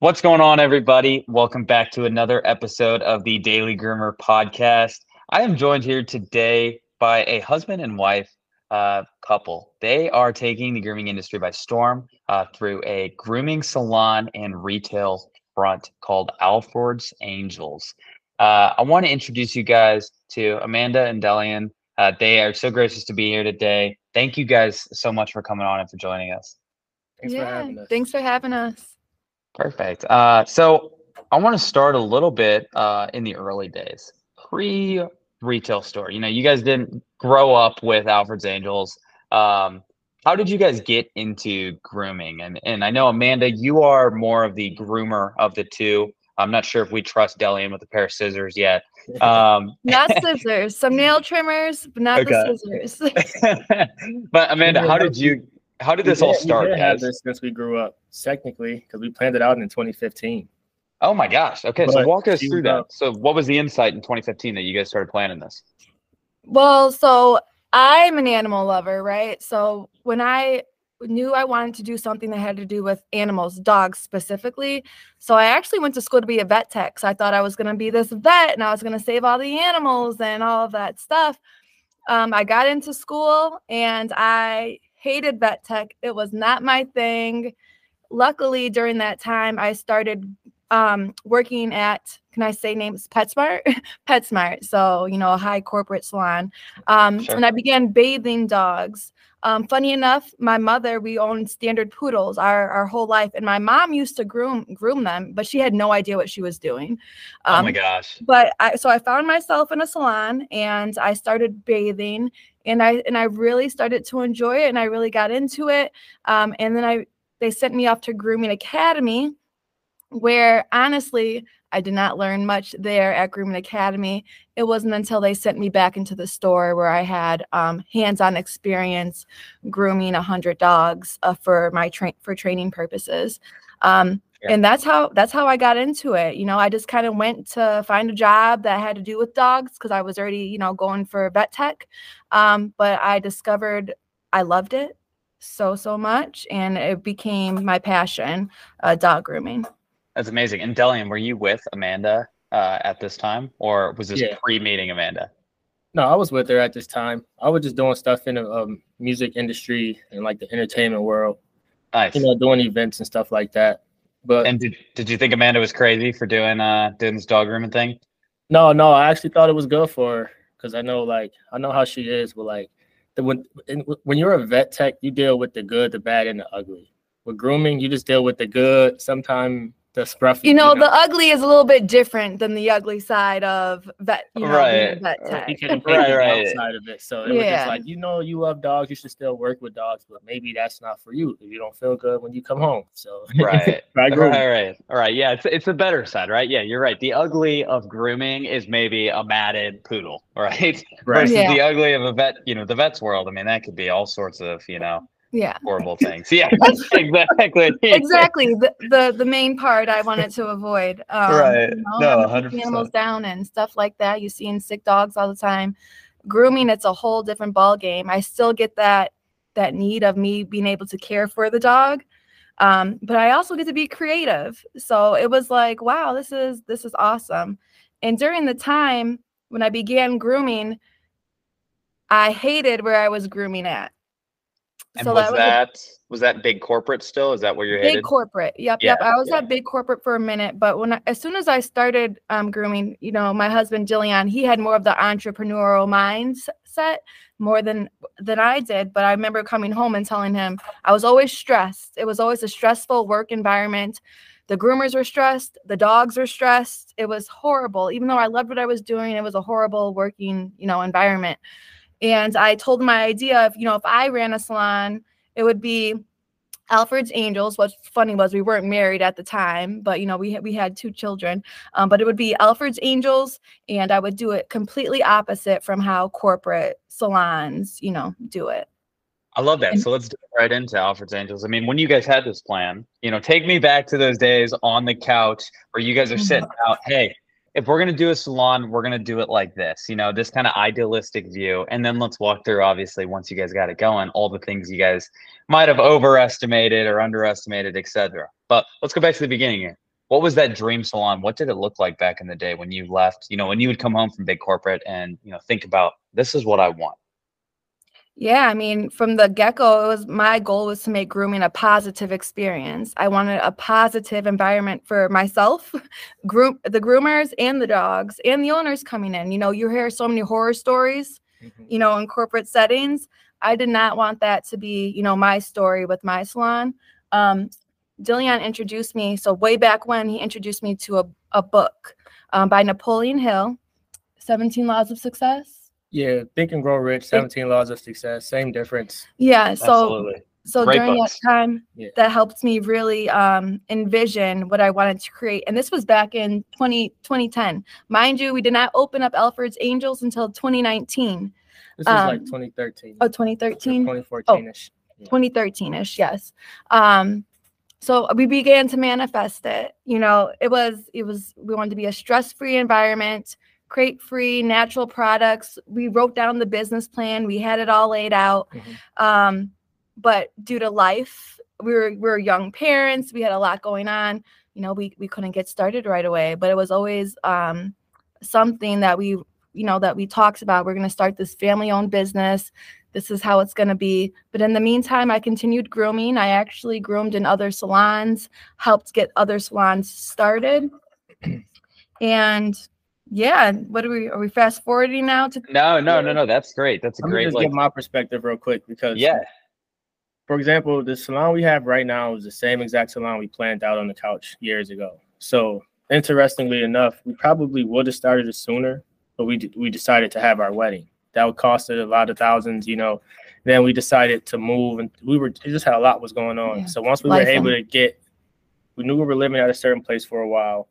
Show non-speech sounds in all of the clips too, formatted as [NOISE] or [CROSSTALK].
What's going on, everybody? Welcome back to another episode of the Daily Groomer podcast. I am joined here today by a husband and wife uh, couple. They are taking the grooming industry by storm uh, through a grooming salon and retail front called Alford's Angels. Uh, I want to introduce you guys to Amanda and Deleon. Uh, they are so gracious to be here today. Thank you guys so much for coming on and for joining us. Thanks for yeah, having us. thanks for having us. Perfect. Uh, so I want to start a little bit uh, in the early days, pre retail store. You know, you guys didn't grow up with Alford's Angels. Um, how did you guys get into grooming? And and I know Amanda, you are more of the groomer of the two. I'm not sure if we trust Deleon with a pair of scissors yet. [LAUGHS] Um, Not [LAUGHS] scissors, some nail trimmers, but not Okay. the scissors. [LAUGHS] but Amanda, how did you? How did this We all did- we start, have this since we grew up, technically, because we planned it out in 2015. Oh my gosh. Okay, so walk us through that. up. So, what was the insight in 2015 that you guys started planning this? well, so I'm an animal lover, right? So when I knew I wanted to do something that had to do with animals, dogs specifically, so I actually went to school to be a vet tech. So I thought I was going to be this vet and I was going to save all the animals and all of that stuff. Um, I got into school and I hated vet tech. It was not my thing. Luckily, during that time, I started um, working at, can I say names? PetSmart? [LAUGHS] PetSmart. So, you know, a high corporate salon. Um, Sure. And I began bathing dogs. Um, funny enough, my mother, we owned standard poodles our, our whole life. And my mom used to groom groom them, but she had no idea what she was doing. oh Um, my gosh. but I so I found myself in a salon and I started bathing and I and I really started to enjoy it and I really got into it. Um, and then I they sent me off to Grooming Academy, where honestly I did not learn much there at Grooming Academy. It wasn't until they sent me back into the store where I had um, hands-on experience grooming a hundred dogs uh, for my train for training purposes. Um, Sure. and that's how that's how I got into it. You know, I just kind of went to find a job that had to do with dogs because I was already, you know, going for vet tech. Um, but I discovered I loved it so so much, and it became my passion, uh, dog grooming. That's amazing. And Deleon, were you with Amanda uh, at this time, or was this Yeah. pre-meeting Amanda? No, I was with her at this time. I was just doing stuff in the um, music industry and like the entertainment world, Nice. you know, doing events and stuff like that. But and did, did you think Amanda was crazy for doing uh doing this dog grooming thing? no, no, I actually thought it was good for her because I know, like, I know how she is. But like, the, when when you're a vet tech, you deal with the good, the bad, and the ugly. With grooming, you just deal with the good. Sometimes the scruffy. You know, the ugly is a little bit different than the ugly side of vet, you know, being a Right. vet you tech. can Right, [LAUGHS] right, right. outside of it. So it was Yeah. just like, you know, you love dogs, you should still work with dogs, but maybe that's not for you if you don't feel good when you come home. So Right. [LAUGHS] Right, grooming. right. All right. Yeah, it's it's the better side, right? Yeah, you're right. The ugly of grooming is maybe a matted poodle, [LAUGHS] right? Right. Versus Yeah. the ugly of a vet, you know, the vet's world. I mean, that could be all sorts of, you know, Yeah. horrible things. Yeah, [LAUGHS] [LAUGHS] exactly. exactly the, the the main part I wanted to avoid. [LAUGHS] Um, Right. you know, No, having to keep 100%. Animals down and stuff like that. You see in sick dogs all the time. Grooming, it's a whole different ball game. I still get that that need of me being able to care for the dog, um, but I also get to be creative. So it was like, wow, this is this is awesome. And during the time when I began grooming, I hated where I was grooming at. And So was that was a that was that big corporate still? Is that where you're big headed? Big corporate. Yep yep. I was yeah. at big corporate for a minute but when I, as soon as i started um, grooming you know my husband Deleon, he had more of the entrepreneurial mindset more than than i did but i remember coming home and telling him i was always stressed. It was always a stressful work environment. The groomers were stressed. The dogs were stressed. It was horrible. Even though i loved what i was doing it was a horrible working you know environment and i told him my idea of you know if i ran a salon it would be Alford's Angels. What's funny was we weren't married at the time, but you know we had, we had two children. Um, but it would be Alford's Angels, and I would do it completely opposite from how corporate salons, you know, do it. I love that. And- So let's dive right into Alford's Angels. I mean, when you guys had this plan, you know, take me back to those days on the couch where you guys are Mhm. sitting out. Hey, if we're gonna do a salon, we're gonna do it like this, you know, this kind of idealistic view, and then let's walk through. Obviously, once you guys got it going, all the things you guys might have overestimated or underestimated, etc. But let's go back to the beginning here. What was that dream salon? What did it look like back in the day when you left? You know, when you would come home from big corporate and you know think about this is what I want. Yeah, I mean, from the get-go, it was my goal was to make grooming a positive experience. I wanted a positive environment for myself, [LAUGHS] groom the groomers and the dogs and the owners coming in. You know, you hear so many horror stories, Mhm. you know, in corporate settings. I did not want that to be, you know, my story with my salon. Um, Deleon introduced me. So way back when he introduced me to a, a book um, by Napoleon Hill, 17 Laws of Success. Yeah, Think and Grow Rich, 17 Laws of Success, same difference. Yeah. So Absolutely. so Great during books. that time Yeah. that helped me really um, envision what i wanted to create and this was back in 20, 2010 mind you we did not open up alford's angels until 2019 This was like Um, 2013. oh 2013 2014 ish. 2013ish yes um so we began to manifest it you know it was it was we wanted to be a stress-free environment crate free natural products. We wrote down the business plan. We had it all laid out. Mhm. um but due to life we were we were young parents. We had a lot going on. You know we we couldn't get started right away but it was always um something that we you know that we talked about. We're going to start this family owned business. This is how it's going to be. But in the meantime i continued grooming. I actually groomed in other salons helped get other salons started. [CLEARS THROAT] And yeah what are we are we fast forwarding now to No, no, no, no. That's great. That's a Let me great just like give my perspective real quick because yeah. for example, the salon we have right now is the same exact salon we planned out on the couch years ago. So interestingly enough, we probably would have started it sooner, but we d- we decided to have our wedding. That would cost us a lot of thousands, you know. Then we decided to move, and we were it just had a lot was going on. Yeah. So once we Life were able and- to get, we knew we were living at a certain place for a while.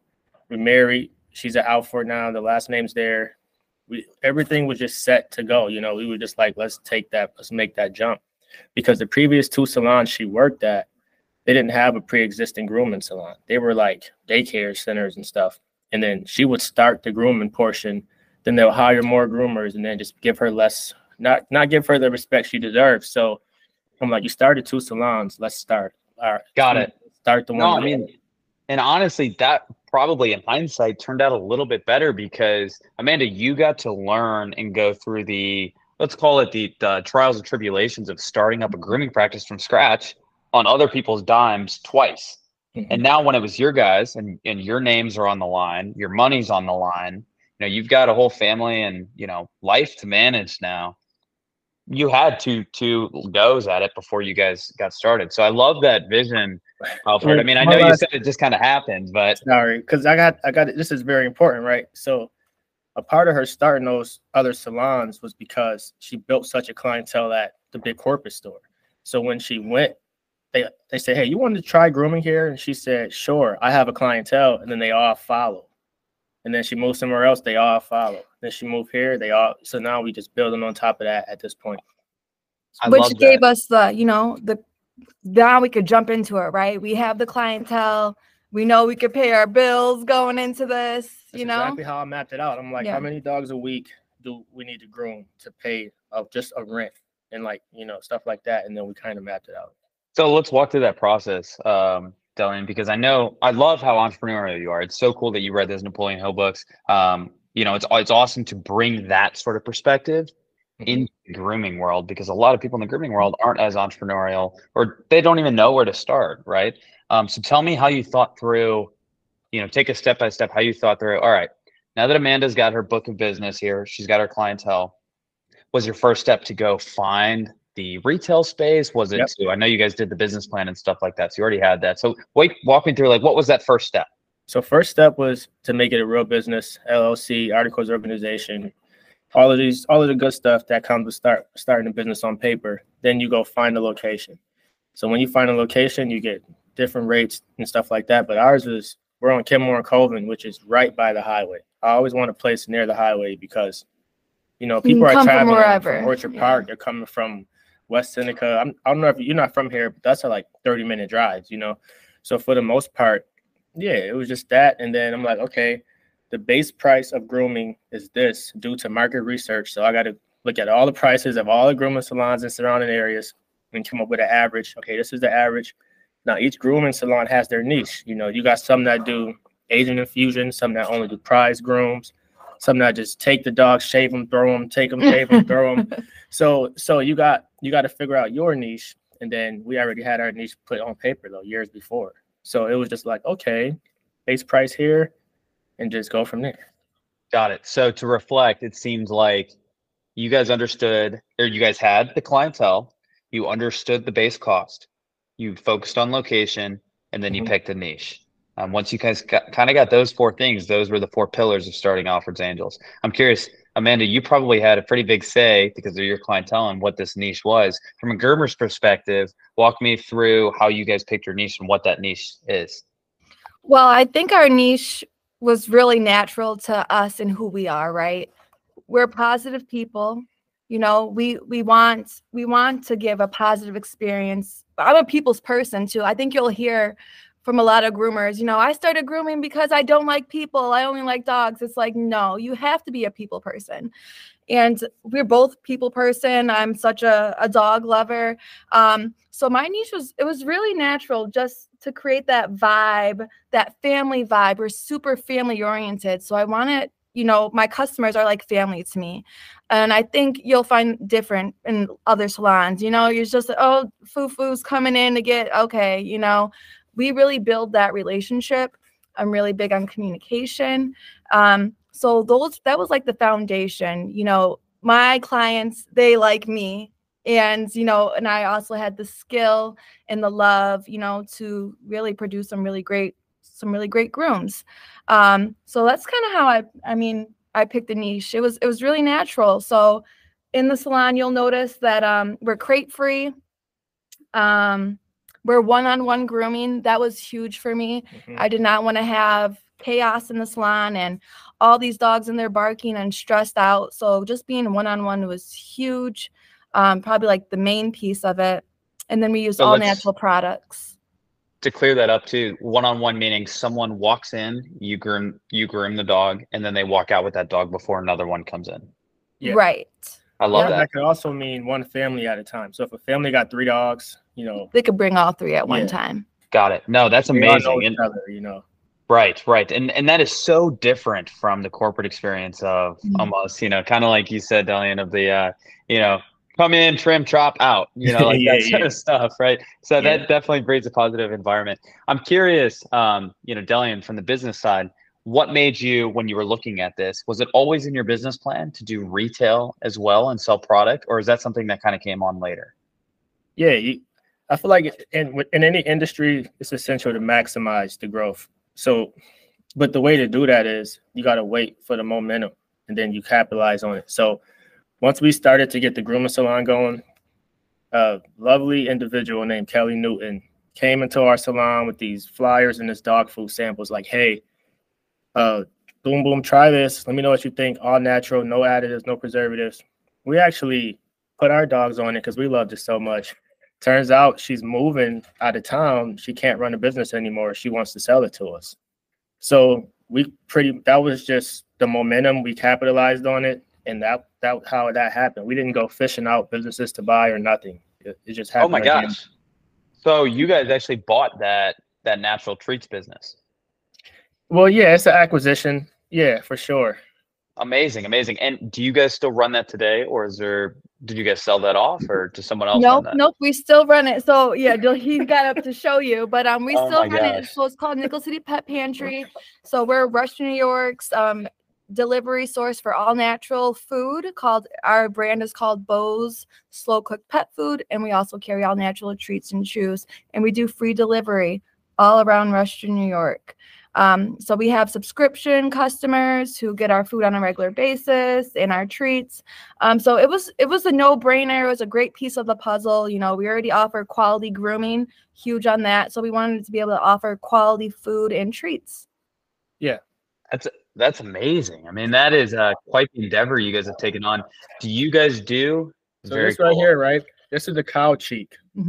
We married. She's at Alford now. The last name's there. We everything was just set to go. You know, we were just like, let's take that, let's make that jump because the previous two salons she worked at, they didn't have a pre-existing grooming salon. They were like daycare centers and stuff. And then she would start the grooming portion, then they'll hire more groomers and then just give her less, not not give her the respect she deserves. So I'm like, you started two salons, let's start. All right. Got it. Start the one. No, I mean, and honestly, that probably in hindsight turned out a little bit better because Amanda, you got to learn and go through the let's call it the, the trials and tribulations of starting up a grooming practice from scratch on other people's dimes twice. Mhm. And now when it was your guys and, and your names are on the line, your money's on the line, you know, you've got a whole family and, you know, life to manage now. You had two two goes at it before you guys got started. So I love that vision, Alfred. I mean, I My know you said it just kind of happened, but Sorry, because I got I got it. This is very important, right? So a part of her starting those other salons was because she built such a clientele at the big corporate store. So when she went, they they said, Hey, you wanted to try grooming here? And she said, Sure, I have a clientele, and then they all follow. And then she moved somewhere else, they all follow. Then she moved here, they all so now we just building on top of that at this point. I which gave that. us the you know the now we could jump into it right we have the clientele we know we could pay our bills going into this That's you know exactly how I mapped it out. I'm like, Yeah. how many dogs a week do we need to groom to pay of just a rent and like you know stuff like that, and then we kind of mapped it out. So let's walk through that process, um, Deleon, because I know I love how entrepreneurial you are. It's so cool that you read those Napoleon Hill books. Um, you know, it's it's awesome to bring that sort of perspective. In the grooming world because a lot of people in the grooming world aren't as entrepreneurial or they don't even know where to start, right? Um, so tell me how you thought through, you know, take a step by step how you thought through. All right, now that Amanda's got her book of business here, she's got her clientele. Was your first step to go find the retail space? Was it Yep. to? I know you guys did the business plan and stuff like that, so you already had that. So wait, walk me through like what was that first step? So first step was to make it a real business, LLC, articles organization, all of these, all of the good stuff that comes with start starting a business on paper. Then you go find a location. So when you find a location, you get different rates and stuff like that. But ours is we're on Kenmore and Colvin, which is right by the highway. I always want a place near the highway because, you know, You people are come from traveling wherever, from Orchard yeah. Park. They're coming from West Seneca. I'm, I don't know if you're not from here, but that's a like 30 minute drives, you know. So for the most part, yeah, it was just that. And then I'm like, okay, the base price of grooming is this due to market research. So I got to look at all the prices of all the grooming salons in surrounding areas and come up with an average. Okay, this is the average. Now each grooming salon has their niche. You know, you got some that do Asian infusion, some that only do prize grooms, some that just take the dogs, shave them, throw them, take them, shave them, throw them. [LAUGHS] So so you got you got to figure out your niche, and then we already had our niche put on paper though years before. So it was just like okay, base price here, and just go from there. Got it. So to reflect, it seems like you guys understood, or you guys had the clientele, you understood the base cost, you focused on location, and then you Mhm. picked a niche. Um, once you guys got, kind of got those four things, those were the four pillars of starting Alford's Angels. I'm curious, Amanda, you probably had a pretty big say because of your clientele and what this niche was. From a groomer's perspective, walk me through how you guys picked your niche and what that niche is. Well, I think our niche was really natural to us and who we are, right? We're positive people. You know, we we want we want to give a positive experience. I'm a people's person too. I think you'll hear from a lot of groomers, you know, I started grooming because I don't like people. I only like dogs. It's like, no, you have to be a people person. And we're both people person. I'm such a, a dog lover. Um, so my niche was it was really natural just to create that vibe that family vibe. We're super family oriented. So I want it, you know, my customers are like family to me. And I think you'll find different in other salons. You know, you're just, oh, foo foo's coming in to get, okay, you know, we really build that relationship. I'm really big on communication. Um, so those, that was like the foundation, you know, my clients, they like me. And, you know, and I also had the skill and the love, you know, to really produce some really great some really great grooms. Um, so that's kind of how I I mean, I picked the niche. It was it was really natural. So in the salon, you'll notice that um, we're crate free. Um, we're one-on-one grooming. That was huge for me. Mhm. I did not want to have chaos in the salon and all these dogs in there barking and stressed out. So just being one-on-one was huge. Um, probably like the main piece of it. And then we use So all natural products. to clear that up too one-on-one meaning someone walks in you groom you groom the dog and then they walk out with that dog before another one comes in Yeah. Right. i love Yeah. that That could also mean one family at a time. So if a family got three dogs, you know, They could bring all three at one time. got it no that's they all know amazing each and, other, you know. right right and and that is so different from the corporate experience of Mhm. almost you know kind of like you said Deleon of the uh you know come in trim chop out you know [LAUGHS] like Yeah, that sort of stuff right so Yeah. that definitely breeds a positive environment i'm curious um you know Deleon from the business side what made you when you were looking at this was it always in your business plan to do retail as well and sell product or is that something that kind of came on later Yeah, you, I feel like in in any industry, it's essential to maximize the growth. So, but the way to do that is you got to wait for the momentum, and then you capitalize on it. So, once we started to get the grooming salon going, a lovely individual named Kelly Newton came into our salon with these flyers and this dog food samples. Like, hey, uh, boom, boom, try this. Let me know what you think. All natural, no additives, no preservatives. We actually put our dogs on it because we loved it so much. Turns out she's moving out of town. She can't run a business anymore. She wants to sell it to us. So we pretty that was just the momentum. We capitalized on it, and that that how that happened. We didn't go fishing out businesses to buy or nothing. It, it just happened. oh my organic- gosh so you guys actually bought that that natural treats business Well, yeah, it's an acquisition. Yeah, for sure. Amazing, amazing. And do you guys still run that today, or is there? Did you guys sell that off, or to someone else Nope, that? nope. We still run it. So yeah, [LAUGHS] he got up to show you, but um, we Oh still my run it. gosh. So it's called Nickel City Pet Pantry. So we're Western New York's um delivery source for all natural food. Called our brand is called Bo's Slow Cooked Pet Food, and we also carry all natural treats and chews, and we do free delivery all around Western New York. Um, so we have subscription customers who get our food on a regular basis and our treats. Um, so it was it was a no brainer. It was a great piece of the puzzle. You know, we already offer quality grooming, huge on that. So we wanted to be able to offer quality food and treats. Yeah, that's that's amazing. I mean, that is uh, quite the endeavor you guys have taken on. Do you guys do? So this right here, right? This is the cow cheek. [LAUGHS]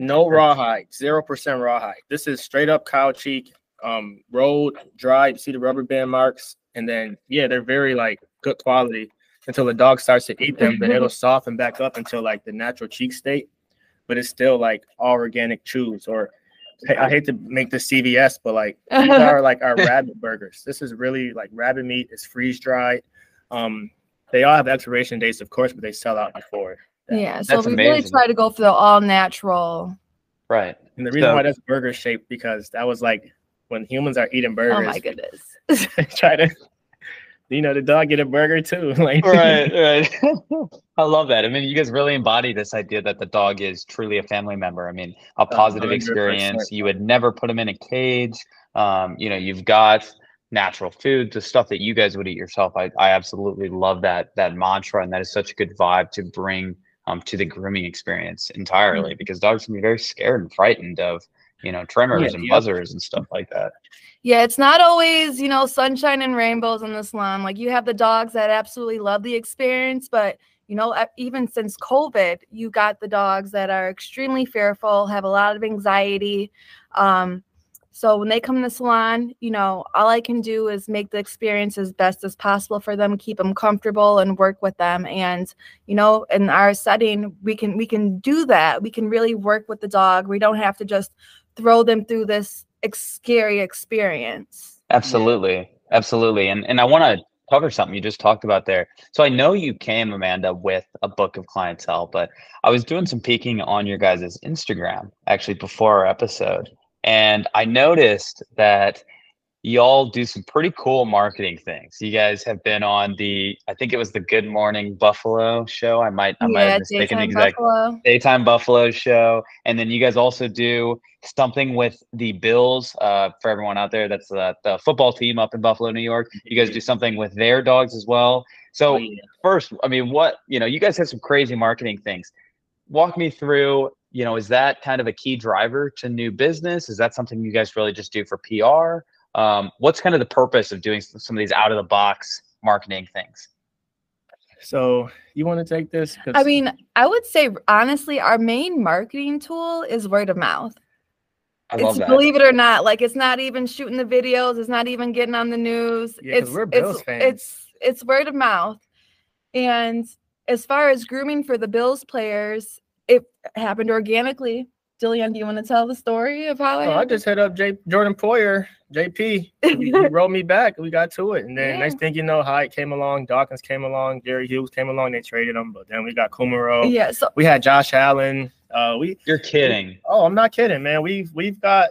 No rawhide, zero percent rawhide. This is straight up cow cheek, um, rolled, dried. You see the rubber band marks, and then yeah, they're very like good quality until the dog starts to eat them. then it'll [LAUGHS] soften back up until like the natural cheek state, but it's still like all organic chews. Or I hate to make this CVS, but like [LAUGHS] these are like our rabbit burgers. This is really like rabbit meat. It's freeze dried. Um, they all have expiration dates, of course, but they sell out before. that. Yeah, so That's we really try to go for the all natural. Right. And the reason So- why that's burger shaped because that was like when humans are eating burgers. Oh my goodness. [LAUGHS] try to, you know, the dog get a burger too. [LAUGHS] Like right, [LAUGHS] right. [LAUGHS] I love that. I mean, you guys really embody this idea that the dog is truly a family member. I mean, a positive 100%. experience. You would never put them in a cage. Um, you know, you've got natural food, the stuff that you guys would eat yourself. I, I absolutely love that that mantra, and that is such a good vibe to bring um, to the grooming experience entirely. Because dogs can be very scared and frightened of you know tremors and yep. buzzers and stuff like that. Yeah, it's not always, you know, sunshine and rainbows in the salon. Like you have the dogs that absolutely love the experience, but you know, even since COVID, you got the dogs that are extremely fearful, have a lot of anxiety. Um, so when they come in the salon, you know, all I can do is make the experience as best as possible for them, keep them comfortable and work with them. And, you know, in our setting, we can we can do that. We can really work with the dog. We don't have to just throw them through this ex- scary experience. Absolutely. Absolutely. And and I want to cover something you just talked about there. So I know you came, Amanda, with a book of clientele, but I was doing some peeking on your guys' Instagram actually before our episode. And I noticed that y'all do some pretty cool marketing things. You guys have been on the, I think it was the Good Morning Buffalo show. I might, I might have mistaken the exact buffalo. daytime buffalo show and then you guys also do something with the bills uh, for everyone out there that's uh, the football team up in buffalo new york you guys do something with their dogs as well so Oh, yeah. first i mean what you know you guys have some crazy marketing things walk me through you know is that kind of a key driver to new business is that something you guys really just do for pr um, what's kind of the purpose of doing some of these out of the box marketing things So you want to take this? I mean, I would say honestly, our main marketing tool is word of mouth. i love It's that believe it or not, like it's not even shooting the videos, it's not even getting on the news. Yeah, 'cause it's we're Bills it's, fans. it's it's word of mouth. And as far as grooming for the Bills players, it happened organically. Deleon, do you want to tell the story of how it Oh, I just hit up J- Jordan Poyer, JP. He, he wrote me back. We got to it, and then Yeah. next thing you know, Hyde came along, Dawkins came along, Jerry Hughes came along. They traded him, but then we got Kumaro. yeah, so We had Josh Allen. Uh, we you're kidding oh, I'm not kidding, man. We've we've got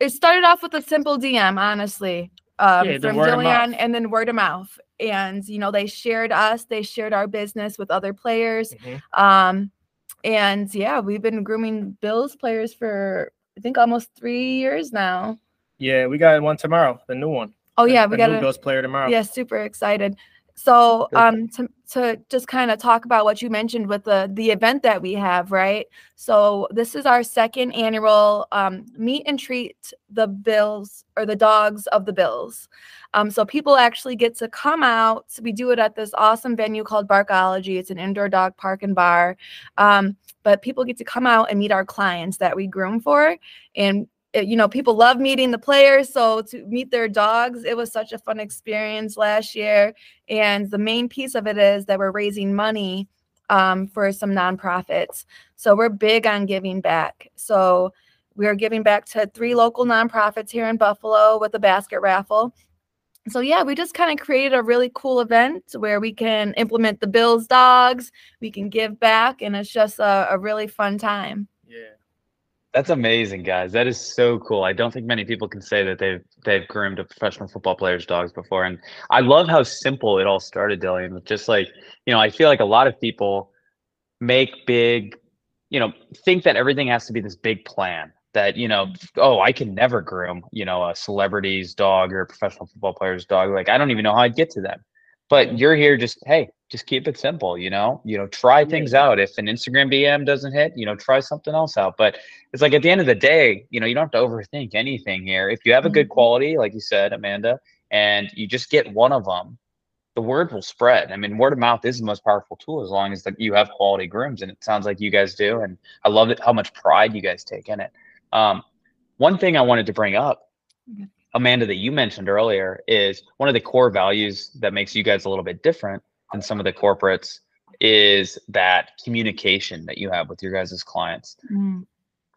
it started off with a simple DM, honestly, um, Yeah, from word Deleon, and then word of mouth. And you know, they shared us, they shared our business with other players. Mhm. Um, and yeah, we've been grooming Bills players for I think almost three years now. Yeah, we got one tomorrow, the new one. Oh The- yeah, the we got new a Bills player tomorrow. yeah, super excited. So um to, to just kind of talk about what you mentioned with the the event that we have, right? So this is our second annual um, meet and treat the Bills or the dogs of the Bills. Um, so people actually get to come out. We do it at this awesome venue called Barkology. It's an indoor dog park and bar. Um, but people get to come out and meet our clients that we groom for. And you know, people love meeting the players. So to meet their dogs, it was such a fun experience last year. And the main piece of it is that we're raising money um, for some nonprofits. So we're big on giving back. So we're giving back to three local nonprofits here in Buffalo with a basket raffle. So yeah, we just kind of created a really cool event where we can implement the Bills dogs, we can give back, and it's just a, a really fun time. That's amazing, guys. That is so cool. I don't think many people can say that they've they've groomed a professional football player's dogs before. And I love how simple it all started, Deleon, with just like, you know, I feel like a lot of people make big, you know, think that everything has to be this big plan. That, you know, oh, I can never groom, you know, a celebrity's dog or a professional football player's dog. Like, I don't even know how I'd get to them. But you're here just, hey, just keep it simple, you know, you know, try things out. If an Instagram DM doesn't hit, you know, try something else out. But it's like at the end of the day, you know, you don't have to overthink anything here. If you have a good Mhm. quality, like you said, Amanda, and you just get one of them, the word will spread. I mean, word of mouth is the most powerful tool as long as you have quality grooms, and it sounds like you guys do. And I love it how much pride you guys take in it. Um, one thing I wanted to bring up Amanda, that you mentioned earlier is one of the core values that makes you guys a little bit different than some of the corporates is that communication that you have with your guys' clients. Mm.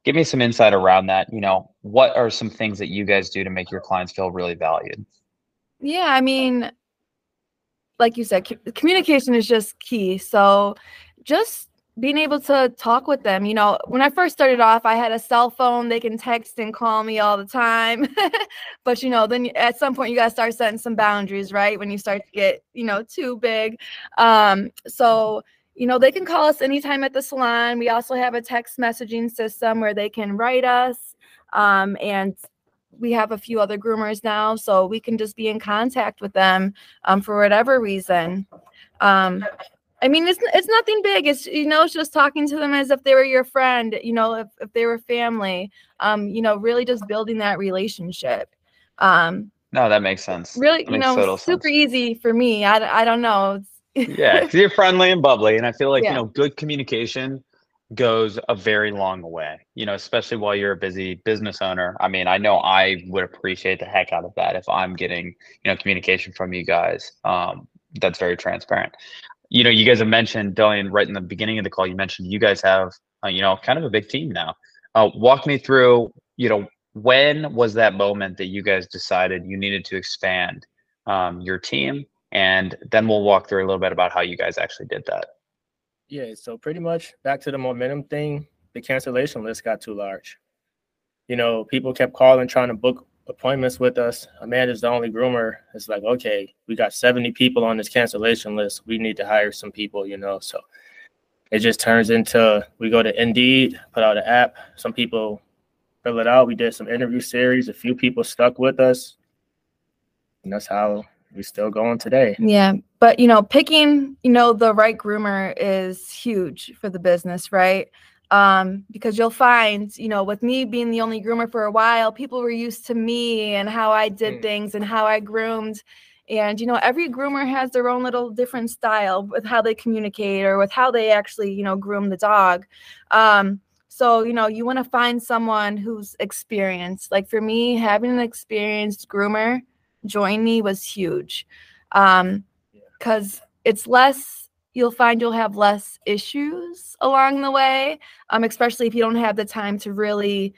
Give me some insight around that. You know, what are some things that you guys do to make your clients feel really valued? Yeah, I mean, like you said, communication is just key. So just being able to talk with them. You know, when I first started off, I had a cell phone. They can text and call me all the time. [LAUGHS] but, you know, then at some point you got to start setting some boundaries, right? When you start to get, you know, too big. Um, so, you know, they can call us anytime at the salon. We also have a text messaging system where they can write us. Um, and we have a few other groomers now, so we can just be in contact with them um, for whatever reason. Um, I mean, it's it's nothing big. It's you know, it's just talking to them as if they were your friend. You know, if if they were family. Um, you know, really just building that relationship. Um, No, that makes sense. really, That you know, super sense. easy for me. I I don't know. yeah, [LAUGHS] yeah, 'cause you're friendly and bubbly, and I feel like Yeah. you know, good communication goes a very long way. You know, especially while you're a busy business owner. I mean, I know I would appreciate the heck out of that if I'm getting you know communication from you guys. Um, that's very transparent. You know, you guys have mentioned Deleon right in the beginning of the call. You mentioned you guys have uh, you know kind of a big team now. Uh, walk me through. You know, when was that moment that you guys decided you needed to expand um, your team? And then we'll walk through a little bit about how you guys actually did that. Yeah, so pretty much back to the momentum thing, the cancellation list got too large. You know, people kept calling trying to book appointments with us. Amanda's the only groomer. It's like, okay, we got 70 people on this cancellation list. We need to hire some people, you know. So it just turns into we go to Indeed, put out an app. Some people fill it out. We did some interview series. A few people stuck with us. And that's how we're still going today. Yeah, but you know, picking, you know, the right groomer is huge for the business, right? Um, because you'll find, you know, with me being the only groomer for a while, people were used to me and how I did Mm. things and how I groomed. And you know, every groomer has their own little different style with how they communicate or with how they actually, you know, groom the dog. Um, so, you know, you want to find someone who's experienced. Like for me, having an experienced groomer join me was huge. Um, because it's less you'll find you'll have less issues along the way um, especially if you don't have the time to really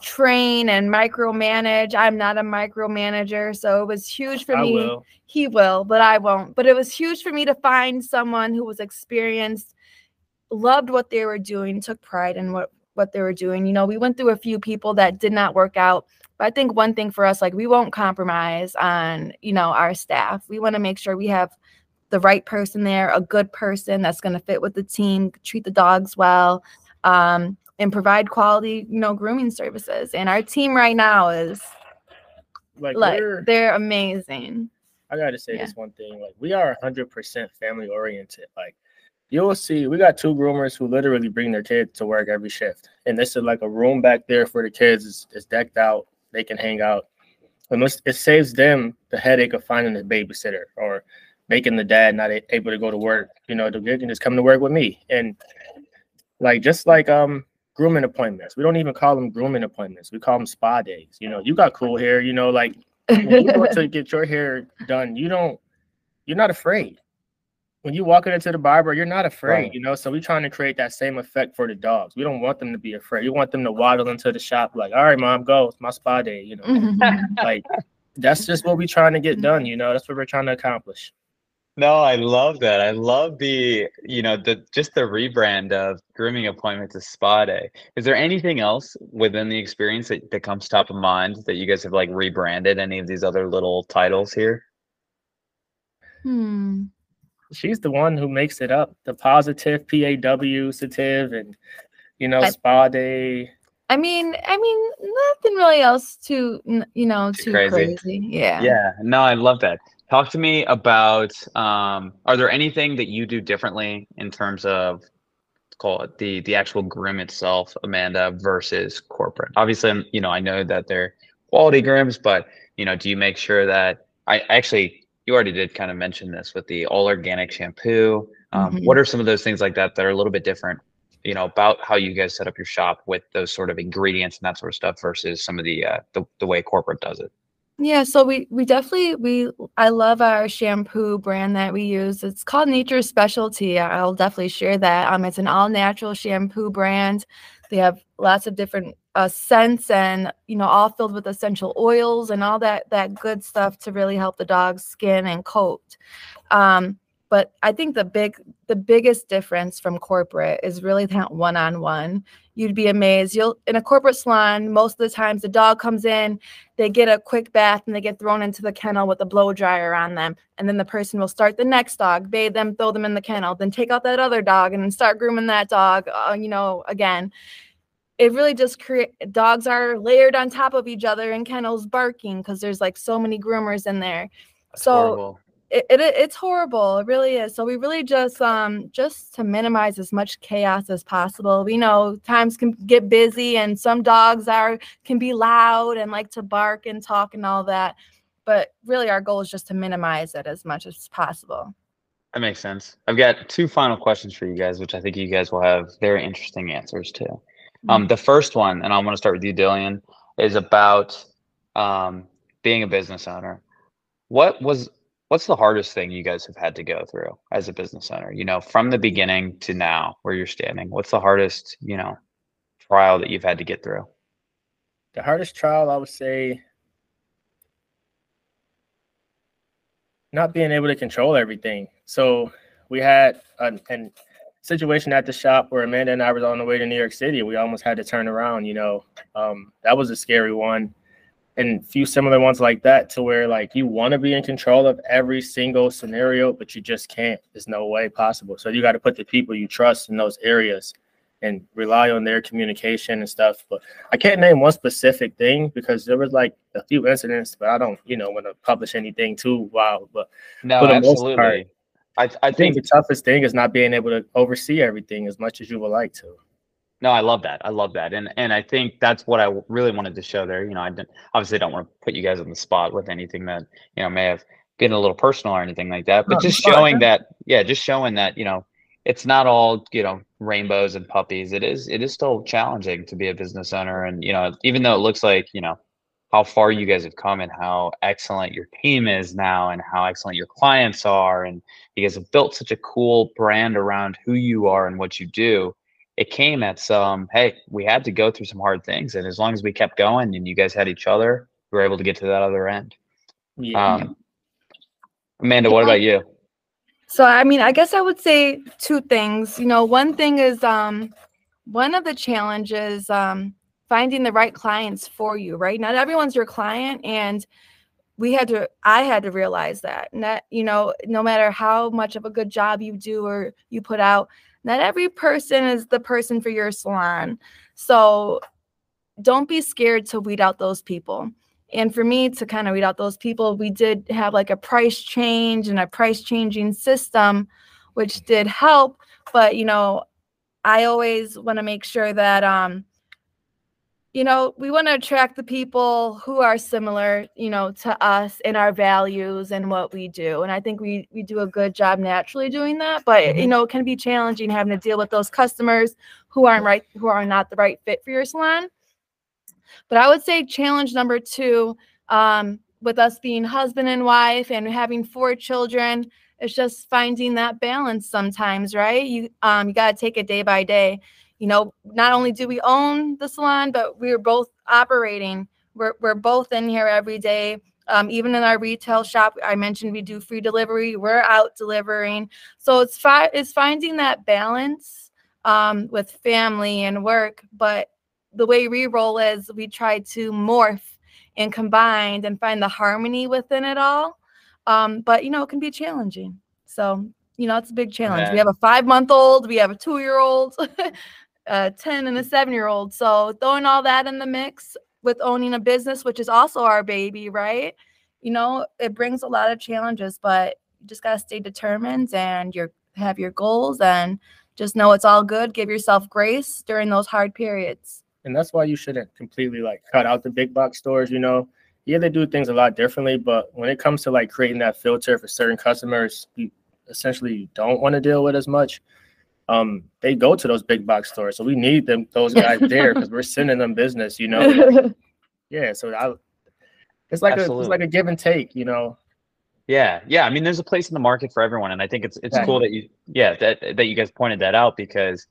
train and micromanage. I'm not a micromanager so it was huge for I me. will. he will but i won't. But it was huge for me to find someone who was experienced loved what they were doing took pride in what what they were doing. You know we went through a few people that did not work out but i think one thing for us like we won't compromise on you know our staff. We want to make sure we have the right person there a good person that's going to fit with the team treat the dogs well um, and provide quality you know grooming services and our team right now is Like, like they're amazing I gotta say Yeah. this one thing. Like we are hundred percent family oriented. Like you'll see, we got two groomers who literally bring their kids to work every shift. And this is like a room back there for the kids. It's, it's decked out. They can hang out. And it saves them the headache of finding a babysitter or making the dad not a- able to go to work. You know, they can just come to work with me. And like just like um grooming appointments. We don't even call them grooming appointments. We call them spa days. You know, you got cool hair, you know, like when you go [LAUGHS] to get your hair done, you don't, you're not afraid. When you walk into the barber, you're not afraid, Right. you know. So we're trying to create that same effect for the dogs. We don't want them to be afraid. We want them to waddle into the shop like, all right, mom, go. It's my spa day, you know. Mhm. like that's just what we're trying to get done, you know. That's what we're trying to accomplish. No, I love that. I love the, you know, the just the rebrand of grooming appointment to spa day. Is there anything else within the experience that, that comes top of mind that you guys have like rebranded any of these other little titles here? Hmm. She's the one who makes it up. The positive PAW sativ and you know, I- spa day. I mean, I mean, nothing really else too, you know, Too too, crazy. crazy. Yeah. Yeah, no, I love that. Talk to me about um, are there anything that you do differently in terms of call it the the actual groom itself, Amanda, versus corporate? Obviously, you know, I know that they're quality grooms, but you know, do you make sure that I actually you already did kind of mention this with the all organic shampoo. Um, Mhm. What are some of those things like that that are a little bit different you know, about how you guys set up your shop with those sort of ingredients and that sort of stuff versus some of the uh, the, the way corporate does it. Yeah, so we we definitely we I love our shampoo brand that we use. It's called Nature's Specialty. I'll definitely share that. Um, it's an all natural shampoo brand. They have lots of different uh, scents and you know all filled with essential oils and all that that good stuff to really help the dog's skin and coat. Um, but I think the big the biggest difference from corporate is really that one on one. You'd be amazed. You'll in a corporate salon, most of the times the dog comes in, they get a quick bath and they get thrown into the kennel with a blow dryer on them. And then the person will start the next dog, bathe them, throw them in the kennel, then take out that other dog and then start grooming that dog, uh, you know, again it really just create dogs are layered on top of each other in kennels barking because there's like so many groomers in there. That's so horrible it, it, it's horrible it really is. So we really just um just to minimize as much chaos as possible. We know times can get busy and some dogs are can be loud and like to bark and talk and all that. But really our goal is just to minimize it as much as possible. That makes sense. I've got two final questions for you guys which i think you guys will have very interesting answers to. Mm-hmm. um the first one and i want to start with you deleon is about um being a business owner. What was what's the hardest thing you guys have had to go through as a business owner you know from the beginning to now where you're standing? What's the hardest you know trial that you've had to get through? The hardest trial i would say not being able to control everything. So we had a, situation at the shop where amanda and i was on the way to new york city. We almost had to turn around you know um, that was a scary one and a few similar ones like that to where like you want to be in control of every single scenario but you just can't. There's no way possible. So you got to put the people you trust in those areas and rely on their communication and stuff. But i can't name one specific thing because there was like a few incidents but i don't you know want to publish anything too wild. But no for the absolutely. most part, I, I think the toughest thing is not being able to oversee everything as much as you would like to no, I love that. I love that, and and I think that's what I really wanted to show there. You know, I didn't, obviously don't want to put you guys on the spot with anything that you know may have been a little personal or anything like that, but no, just showing that, yeah, just showing that you know it's not all you know rainbows and puppies. It is it is still challenging to be a business owner, and you know even though it looks like you know how far you guys have come and how excellent your team is now and how excellent your clients are and you guys have built such a cool brand around who you are and what you do it came at some hey we had to go through some hard things and as long as we kept going and you guys had each other we were able to get to that other end. Yeah. um, amanda what about you? So i mean i guess i would say two things. You know one thing is um one of the challenges um finding the right clients for you right? Not everyone's your client and we had to i had to realize that. And that you know no matter how much of a good job you do or you put out not every person is the person for your salon. So don't be scared to weed out those people. And for me to kind of weed out those people, we did have like a price change and a price changing system, which did help. But, you know, I always want to make sure that um, you know, we want to attract the people who are similar, you know, to us in our values and what we do. And I think we we do a good job naturally doing that. But mm-hmm. you know, it can be challenging having to deal with those customers who aren't right, who are not the right fit for your salon. But I would say challenge number two, um, with us being husband and wife and having four children, it's just finding that balance sometimes, right? You um you gotta take it day by day you know, not only do we own the salon, but we're both operating. We're, we're both in here every day. Um, even in our retail shop, I mentioned we do free delivery. We're out delivering. So it's fi- it's finding that balance um, with family and work. But the way we roll is we try to morph and combine and find the harmony within it all. Um, but you know, it can be challenging. So you know, it's a big challenge. We have a five month old, we have a two year old. [LAUGHS] a 10 and a seven year old. So throwing all that in the mix with owning a business, which is also our baby, right? You know, it brings a lot of challenges, but you just gotta stay determined and you have your goals and just know it's all good. Give yourself grace during those hard periods. And that's why you shouldn't completely like cut out the big box stores, you know. Yeah, they do things a lot differently, but when it comes to like creating that filter for certain customers, you essentially don't want to deal with as much um, they go to those big box stores. So we need them those [LAUGHS] guys there because we're sending them business, you know. [LAUGHS] yeah, so I, it's like a it's like a give and take, you know. Yeah, yeah. I mean, there's a place in the market for everyone, and I think it's it's cool that you yeah that that you guys pointed that out because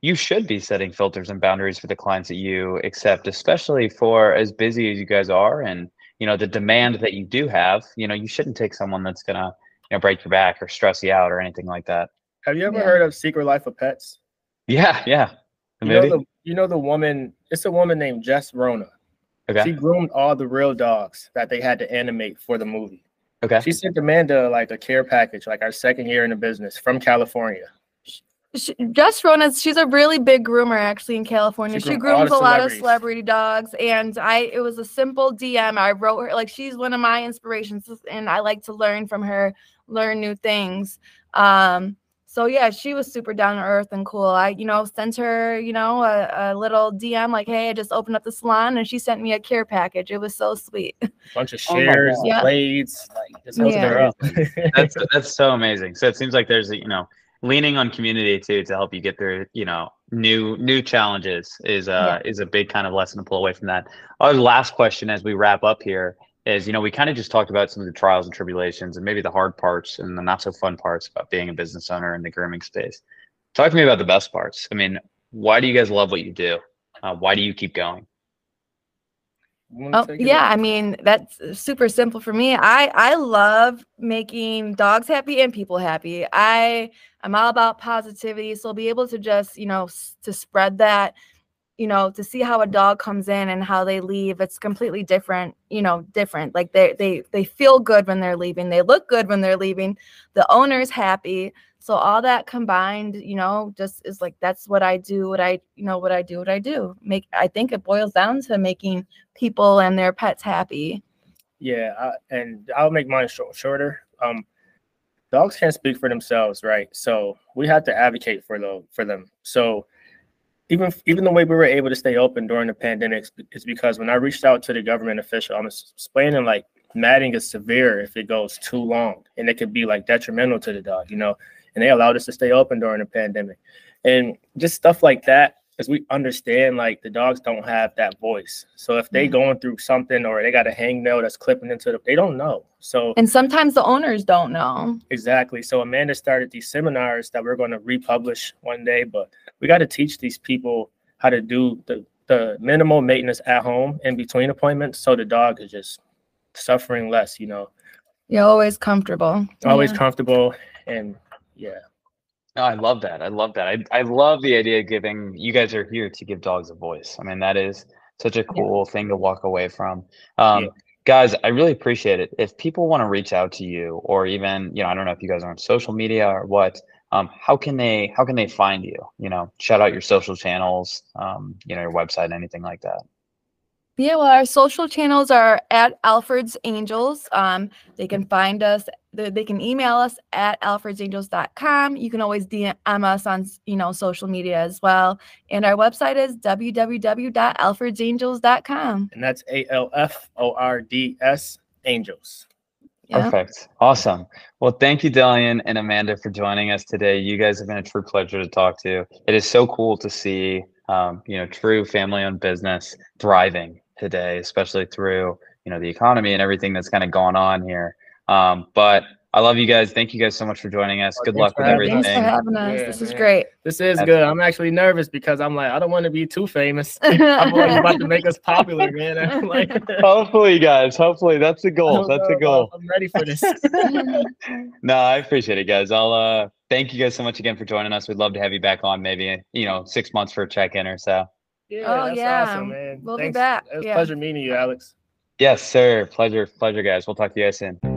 you should be setting filters and boundaries for the clients that you accept, especially for as busy as you guys are, and you know the demand that you do have. You know, you shouldn't take someone that's gonna you know break your back or stress you out or anything like that. Have you ever yeah. heard of Secret Life of Pets? Yeah, yeah. You know, the, you know the woman. It's a woman named Jess Rona. Okay. She groomed all the real dogs that they had to animate for the movie. Okay. She sent Amanda like a care package, like our second year in the business from California. She, Jess Rona, she's a really big groomer actually in California. She, she grooms a lot of celebrity dogs, and I it was a simple DM. I wrote her like she's one of my inspirations, and I like to learn from her, learn new things. Um, so yeah, she was super down to earth and cool. I, you know, sent her, you know, a, a, little DM like, "Hey, I just opened up the salon," and she sent me a care package. It was so sweet. Bunch of [LAUGHS] oh shares, oh yeah. blades, like just yeah. her up. [LAUGHS] that's that's so amazing. So it seems like there's, you know, leaning on community too to help you get through, you know, new new challenges is uh yeah. is a big kind of lesson to pull away from that. Our last question as we wrap up here is you know we kind of just talked about some of the trials and tribulations and maybe the hard parts and the not so fun parts about being a business owner in the grooming space. Talk to me about the best parts. I mean why do you guys love what you do? Uh, why do you keep going? Oh, yeah, I mean that's super simple for me. I I love making dogs happy and people happy. I I'm all about positivity, so I'll be able to just you know to spread that you know to see how a dog comes in and how they leave it's completely different you know different. Like they they they feel good when they're leaving. They look good when they're leaving. The owner's happy. So all that combined you know just is like that's what i do what i you know what i do what i do. Make i think it boils down to making people and their pets happy. Yeah I, and i'll make mine short, shorter. Um dogs can't speak for themselves right? So we have to advocate for the for them. So even even the way we were able to stay open during the pandemic is because when I reached out to the government official, I'm explaining like matting is severe if it goes too long, and it could be like detrimental to the dog, you know. And they allowed us to stay open during the pandemic, and just stuff like that as we understand like the dogs don't have that voice. So if they mm-hmm. going through something or they got a hangnail that's clipping into the they don't know. So and sometimes the owners don't know. Exactly. So amanda started these seminars that we're going to republish one day but we got to teach these people how to do the the minimal maintenance at home in between appointments so the dog is just suffering less you know? You're always comfortable. Always yeah. comfortable and yeah no, I love that. I love that. I, I love the idea of giving you guys are here to give dogs a voice. I mean, that is such a cool yeah. thing to walk away from. Um, yeah. Guys, I really appreciate it. If people want to reach out to you, or even you know, I don't know if you guys are on social media or what. Um, how can they how can they find you? You know, shout out your social channels, um, you know, your website, anything like that. Yeah, well, our social channels are at Alford's Angels. Um, they can find us. They can email us at alfordsangels.com. You can always DM us on you know social media as well. And our website is www.alfordsangels.com. And that's A L F O R D S Angels. Yeah. Perfect. Awesome. Well, thank you, Deleon and Amanda, for joining us today. You guys have been a true pleasure to talk to. It is so cool to see, um, you know, true family-owned business thriving today, especially through you know the economy and everything that's kind of going on here. Um, but I love you guys. Thank you guys so much for joining us. Good luck with everything. Thanks for having us. Yeah, this is man. great. This is good. I'm actually nervous because I'm like, I don't want to be too famous. [LAUGHS] I'm about to make us popular, man. I'm [LAUGHS] like, [LAUGHS] hopefully, guys. Hopefully, that's the goal. That's the goal. I'm ready for this. no, I appreciate it, guys. I'll uh thank you guys so much again for joining us. We'd love to have you back on maybe, you know, six months for a check-in or so. Yeah, oh yeah, awesome, man. We'll Thanks. be back. It was yeah. pleasure meeting you, Alex. Yes, sir. Pleasure, pleasure, guys. We'll talk to you guys soon.